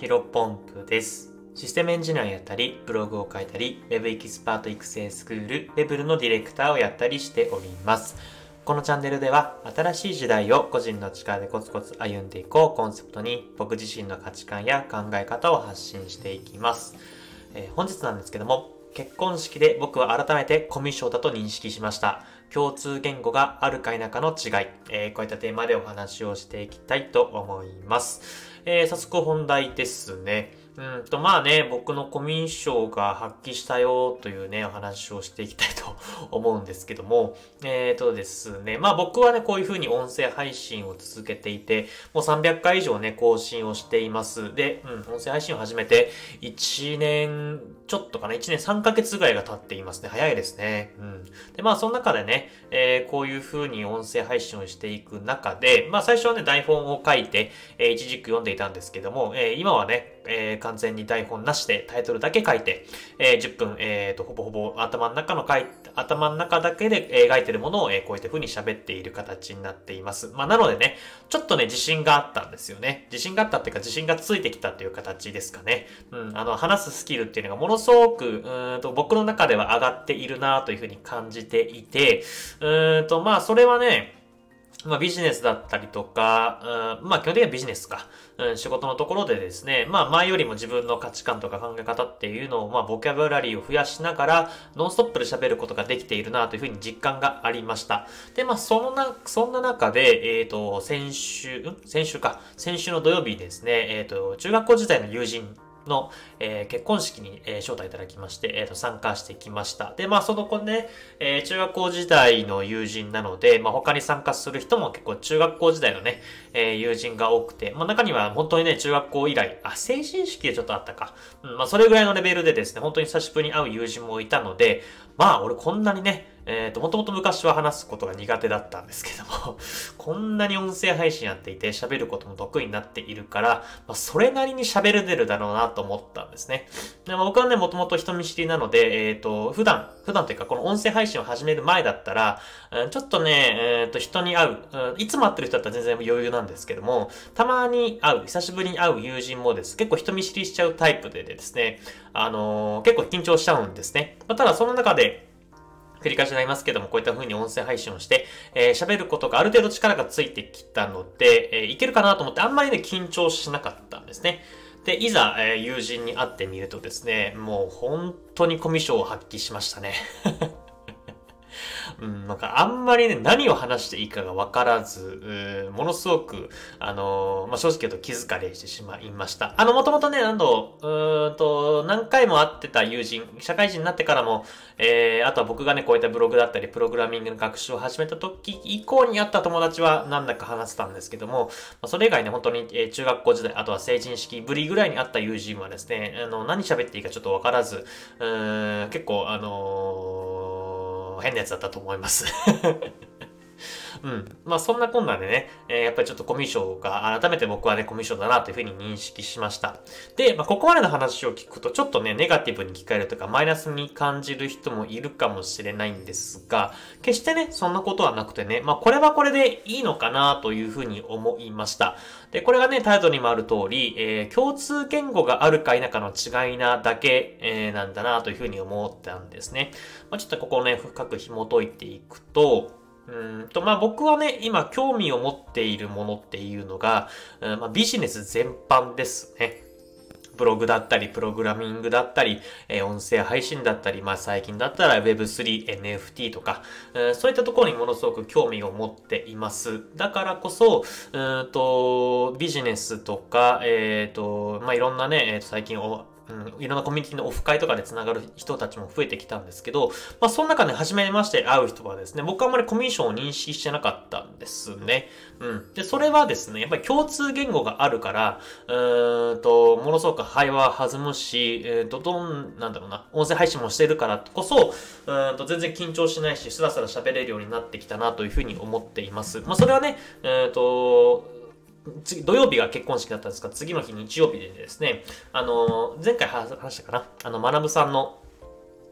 ヒロポンプです。システムエンジニアをやったり、ブログを書いたり、Web エキスパート育成スクール、レベルのディレクターをやったりしております。このチャンネルでは、新しい時代を個人の力でコツコツ歩んでいこうコンセプトに、僕自身の価値観や考え方を発信していきます。えー、本日なんですけども、結婚式で僕は改めてコミュ障だと認識しました。共通言語があるか否かの違い、えー、こういったテーマでお話をしていきたいと思います。えー、早速本題ですね。うんと、まあね、僕のコミュ障が発揮したよというね、お話をしていきたいと思うんですけども、えっ、ー、とですね、まあ僕はね、こういう風に音声配信を続けていて、もう300回以上ね、更新をしています。で、うん、音声配信を始めて、1年ちょっとかな、1年3ヶ月ぐらいが経っていますね。早いですね。うん。で、まあその中でね、えー、こういう風に音声配信をしていく中で、まあ最初はね、台本を書いて、えー、一軸読んでいたんですけども、えー、今はね、えー、完全に台本なしでタイトルだけ書いて、えー、10分、えー、と、ほぼほぼ頭の中の書い、頭の中だけで描いてるものを、えー、こういった風に喋っている形になっています。まあ、なのでね、ちょっとね、自信があったんですよね。自信があったっていうか、自信がついてきたっていう形ですかね。うん、あの、話すスキルっていうのがものすごく、うんと、僕の中では上がっているなという風に感じていて、うんと、まあ、それはね、まあ、ビジネスだったりとか、うん、まあ、基本的にはビジネスか、うん、仕事のところでですね、まあ、前よりも自分の価値観とか考え方っていうのを、まあ、ボキャブラリーを増やしながら、ノンストップで喋ることができているなというふうに実感がありました。で、まあ、そのな、そんな中で、えっ、ー、と、先週、ん？先週か、先週の土曜日ですね、えっ、ー、と、中学校時代の友人の、えー、結婚式に、えー、招待いただきまして、えーと、参加してきました。で、まあ、その子ね、えー、中学校時代の友人なので、まあ、他に参加する人も結構中学校時代のね、えー、友人が多くて、まあ、中には本当にね、中学校以来、あ、成人式でちょっとあったか。うん、まあ、それぐらいのレベルでですね、本当に久しぶりに会う友人もいたので、まあ、俺こんなにね、えっ、ー、と、もともと昔は話すことが苦手だったんですけども こんなに音声配信やっていて喋ることも得意になっているから、まあ、それなりに喋れてるだろうなと思ったんですね。でまあ、僕はね、もともと人見知りなので、えっ、ー、と、普段、普段というか、この音声配信を始める前だったら、ん、ちょっとね、えっ、ー、と、人に会う、いつも会ってる人だったら全然余裕なんですけども、たまに会う、久しぶりに会う友人もです、結構人見知りしちゃうタイプでですね、あの結構緊張しちゃうんですね。まあ、ただ、その中で、繰り返しになりますけども、こういった風に音声配信をして、えー、喋ることがある程度力がついてきたので、えー、いけるかなと思って、あんまりね、緊張しなかったんですね。で、いざ、えー、友人に会ってみるとですね、もう本当にコミュ障を発揮しましたね。うん、なんかあんまりね、何を話していいかがわからず、ものすごく、あのー、まあ、正直言うと気疲れしてしまいました。あの、もともとね、何度、うんと、何回も会ってた友人、社会人になってからも、えー、あとは僕がね、こういったブログだったり、プログラミングの学習を始めた時以降に会った友達は何だか話せたんですけども、まあ、それ以外ね、本当に、えー、中学校時代、あとは成人式ぶりぐらいに会った友人はですね、あの、何喋っていいかちょっとわからず、うん、結構、あのー、変なやつだったと思います。うん。まあそんなこんなでね、えー、やっぱりちょっとコミュ障が、改めて僕はね、コミュ障だなというふうに認識しました。で、まあここまでの話を聞くと、ちょっとね、ネガティブに聞かれるとか、マイナスに感じる人もいるかもしれないんですが、決してね、そんなことはなくてね、まあこれはこれでいいのかなというふうに思いました。で、これがね、タイトルにもある通り、えー、共通言語があるか否かの違いなだけ、えー、なんだなというふうに思ったんですね。まあ、ちょっとここをね、深く紐解いていくと、うんと、まあ僕はね、今興味を持っているものっていうのが、うん、まあ、ビジネス全般ですね。ブログだったり、プログラミングだったり、えー、音声配信だったり、まあ最近だったら Web3、NFT とか、えー、そういったところにものすごく興味を持っています。だからこそ、うんと、ビジネスとか、えっ、ー、と、まあいろんなね、えー、最近うん、いろんなコミュニティのオフ会とかで繋がる人たちも増えてきたんですけど、まあ、その中で初めまして会う人はですね、僕はあんまりコミュニションを認識してなかったんですね。うん。で、それはですね、やっぱり共通言語があるから、うーんと、ものすごく会話弾むし、えー、と、どん、なんだろうな、音声配信もしてるからこそ、うんと、全然緊張しないし、スラスラ喋れるようになってきたなというふうに思っています。まあ、それはね、えっ、ー、と、次、土曜日が結婚式だったんですが、次の日日曜日でですね、あの、前回話したかな、あの、学さんの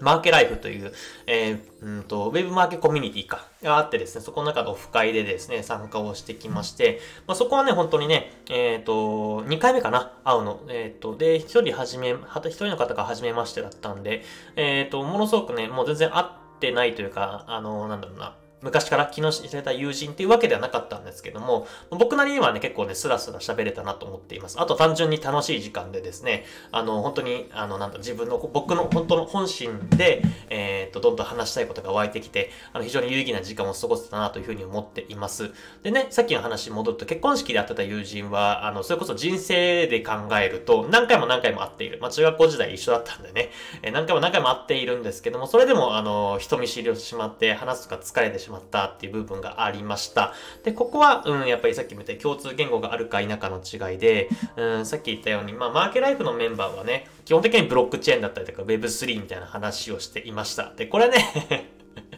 マーケライフという、えー、うんと、ウェブマーケコミュニティか、があってですね、そこの中のオフ会でですね、参加をしてきまして、まあ、そこはね、本当にね、えっ、ー、と、2回目かな、会うの。えっ、ー、と、で、1人はじめ、1人の方が初めましてだったんで、えっ、ー、と、ものすごくね、もう全然会ってないというか、あの、なんだろうな、昔から気の知れた友人っていうわけではなかったんですけども、僕なりにはね、結構ね、スラスラ喋れたなと思っています。あと単純に楽しい時間でですね、あの、本当に、あの、なんだ、自分の、僕の本当の本心で、えー、っと、どんどん話したいことが湧いてきて、あの、非常に有意義な時間を過ごせたなというふうに思っています。でね、さっきの話に戻ると、結婚式で会ってた友人は、あの、それこそ人生で考えると、何回も何回も会っている。まあ、中学校時代一緒だったんでね、え何回も何回も会っているんですけども、それでも、あの、人見知りをしてしまって、話すとか疲れてしまうまったっていう部分がありました。で、ここは、うん、やっぱりさっきも言った共通言語があるか否かの違いで、うん、さっき言ったように、まあ、マーケライフのメンバーはね、基本的にブロックチェーンだったりとか Web3 みたいな話をしていました。で、これね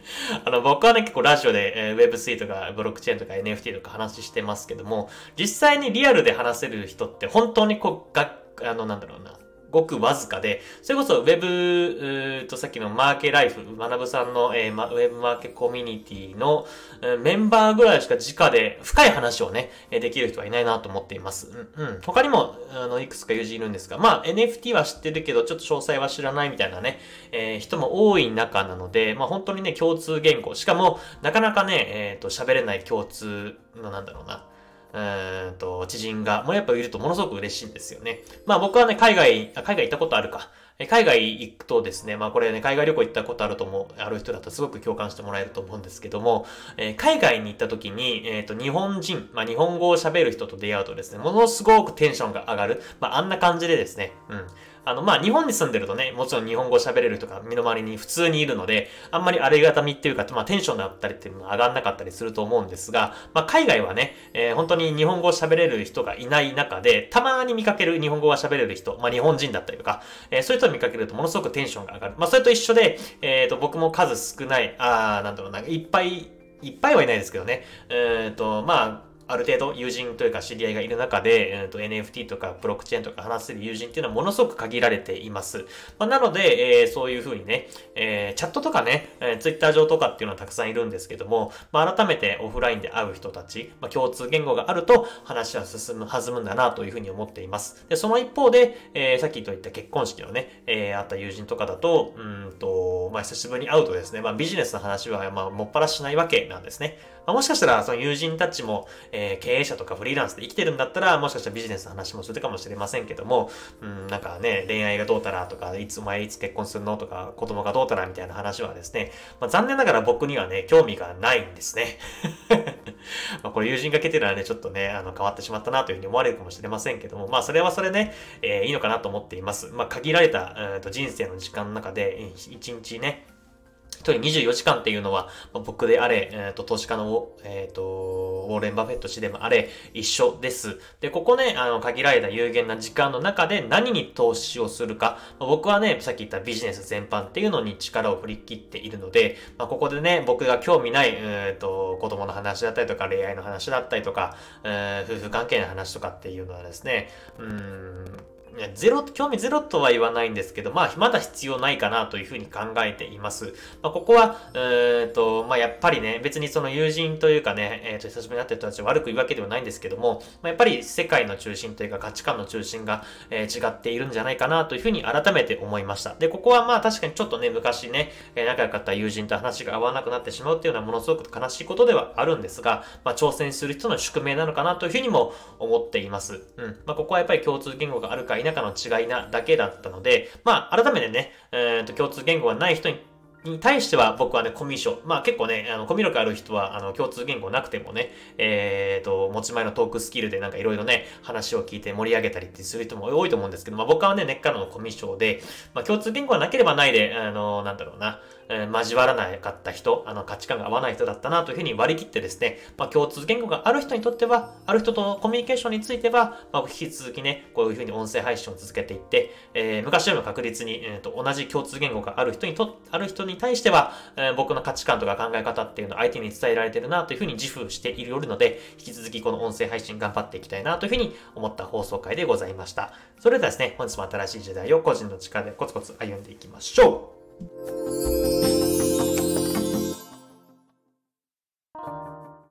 あの、僕はね、結構ラジオで、えー、Web3 とかブロックチェーンとか NFT とか話してますけども、実際にリアルで話せる人って本当にこう、が、あの、なんだろうな、ごくわずかで、それこそウェブ、とさっきのマーケライフ、学さんの、えー、ウェブマーケコミュニティの、えー、メンバーぐらいしか直で深い話をね、できる人はいないなと思っています。うん、うん。他にも、あの、いくつか友人いるんですが、まあ NFT は知ってるけど、ちょっと詳細は知らないみたいなね、えー、人も多い中なので、まあ本当にね、共通言語、しかも、なかなかね、えっ、ー、と、喋れない共通のなんだろうな、うんと、知人が、もうやっぱいるとものすごく嬉しいんですよね。まあ僕はね、海外、海外行ったことあるか。海外行くとですね、まあこれね、海外旅行行ったことあると思う、ある人だったらすごく共感してもらえると思うんですけども、えー、海外に行った時に、えっ、ー、と、日本人、まあ日本語を喋る人と出会うとですね、ものすごくテンションが上がる。まああんな感じでですね、うん。あの、まあ、日本に住んでるとね、もちろん日本語喋れる人が身の回りに普通にいるので、あんまりありがたみっていうか、まあ、テンションだったりっていうのは上がんなかったりすると思うんですが、まあ、海外はね、えー、本当に日本語喋れる人がいない中で、たまに見かける日本語が喋れる人、まあ、日本人だったりとか、えー、そういう人を見かけるとものすごくテンションが上がる。まあ、それと一緒で、えっ、ー、と、僕も数少ない、あー、なんだろうな、いっぱい、いっぱいはいないですけどね、えっ、と、まあ、ある程度友人というか知り合いがいる中で、えー、と NFT とかブロックチェーンとか話せる友人っていうのはものすごく限られています。まあ、なので、えー、そういうふうにね、えー、チャットとかね、えー、Twitter 上とかっていうのはたくさんいるんですけども、まあ、改めてオフラインで会う人たち、まあ、共通言語があると話は進む、弾むんだなというふうに思っています。で、その一方で、えー、さっきと言った結婚式のね、えー、あった友人とかだと、うんと、まあ、久しぶりに会うとですね、まあ、ビジネスの話は、まあ、もっぱらしないわけなんですね。ま、もしかしたら、その友人たちも、えー、経営者とかフリーランスで生きてるんだったら、もしかしたらビジネスの話もするかもしれませんけども、うん、なんかね、恋愛がどうたらとか、いつお前いつ結婚するのとか、子供がどうたらみたいな話はですね、まあ、残念ながら僕にはね、興味がないんですね。まあこれ友人が来てるらね、ちょっとね、あの、変わってしまったなというふうに思われるかもしれませんけども、まあそれはそれね、えー、いいのかなと思っています。まあ限られた、えー、と人生の時間の中で、一日ね、人24時間っていうのは、まあ、僕であれ、えっ、ー、と、投資家の、えっ、ー、と、ウォーレン・バフェット氏でもあれ、一緒です。で、ここね、あの、限られた有限な時間の中で何に投資をするか、まあ、僕はね、さっき言ったビジネス全般っていうのに力を振り切っているので、まあ、ここでね、僕が興味ない、えっ、ー、と、子供の話だったりとか、恋愛の話だったりとか、えー、夫婦関係の話とかっていうのはですね、うん、ゼロ、興味ゼロとは言わないんですけど、まあ、まだ必要ないかなというふうに考えています。まあ、ここは、えっ、ー、と、まあ、やっぱりね、別にその友人というかね、えっ、ー、と、久しぶりに会ってる人たちを悪く言うわけではないんですけども、まあ、やっぱり世界の中心というか価値観の中心が、えー、違っているんじゃないかなというふうに改めて思いました。で、ここはまあ確かにちょっとね、昔ね、え仲良かった友人と話が合わなくなってしまうっていうのはものすごく悲しいことではあるんですが、まあ、挑戦する人の宿命なのかなというふうにも思っています。うん。まあ、ここはやっぱり共通言語があるか否かの違いなだけだったので、まあ、改めてね、えっ、ー、と、共通言語がない人にに対しては僕はね、コミュ障。まあ結構ね、あの、コミュ力ある人は、あの、共通言語なくてもね、えっ、ー、と、持ち前のトークスキルでなんかいろいろね、話を聞いて盛り上げたりってする人も多いと思うんですけど、まあ僕はね、根っからのコミュ障で、まあ共通言語がなければないで、あの、なんだろうな、えー、交わらなかった人、あの、価値観が合わない人だったなというふうに割り切ってですね、まあ、共通言語がある人にとっては、ある人とのコミュニケーションについては、まあ、引き続きね、こういうふうに音声配信を続けていって、えー、昔よりも確実に、えーと、同じ共通言語がある人にと、ある人にに対しては、えー、僕の価値観とか考え方っていうのを相手に伝えられてるなというふうに自負しているので、引き続きこの音声配信頑張っていきたいなというふうに思った放送回でございました。それではですね、本日も新しい時代を個人の力でコツコツ歩んでいきましょ。う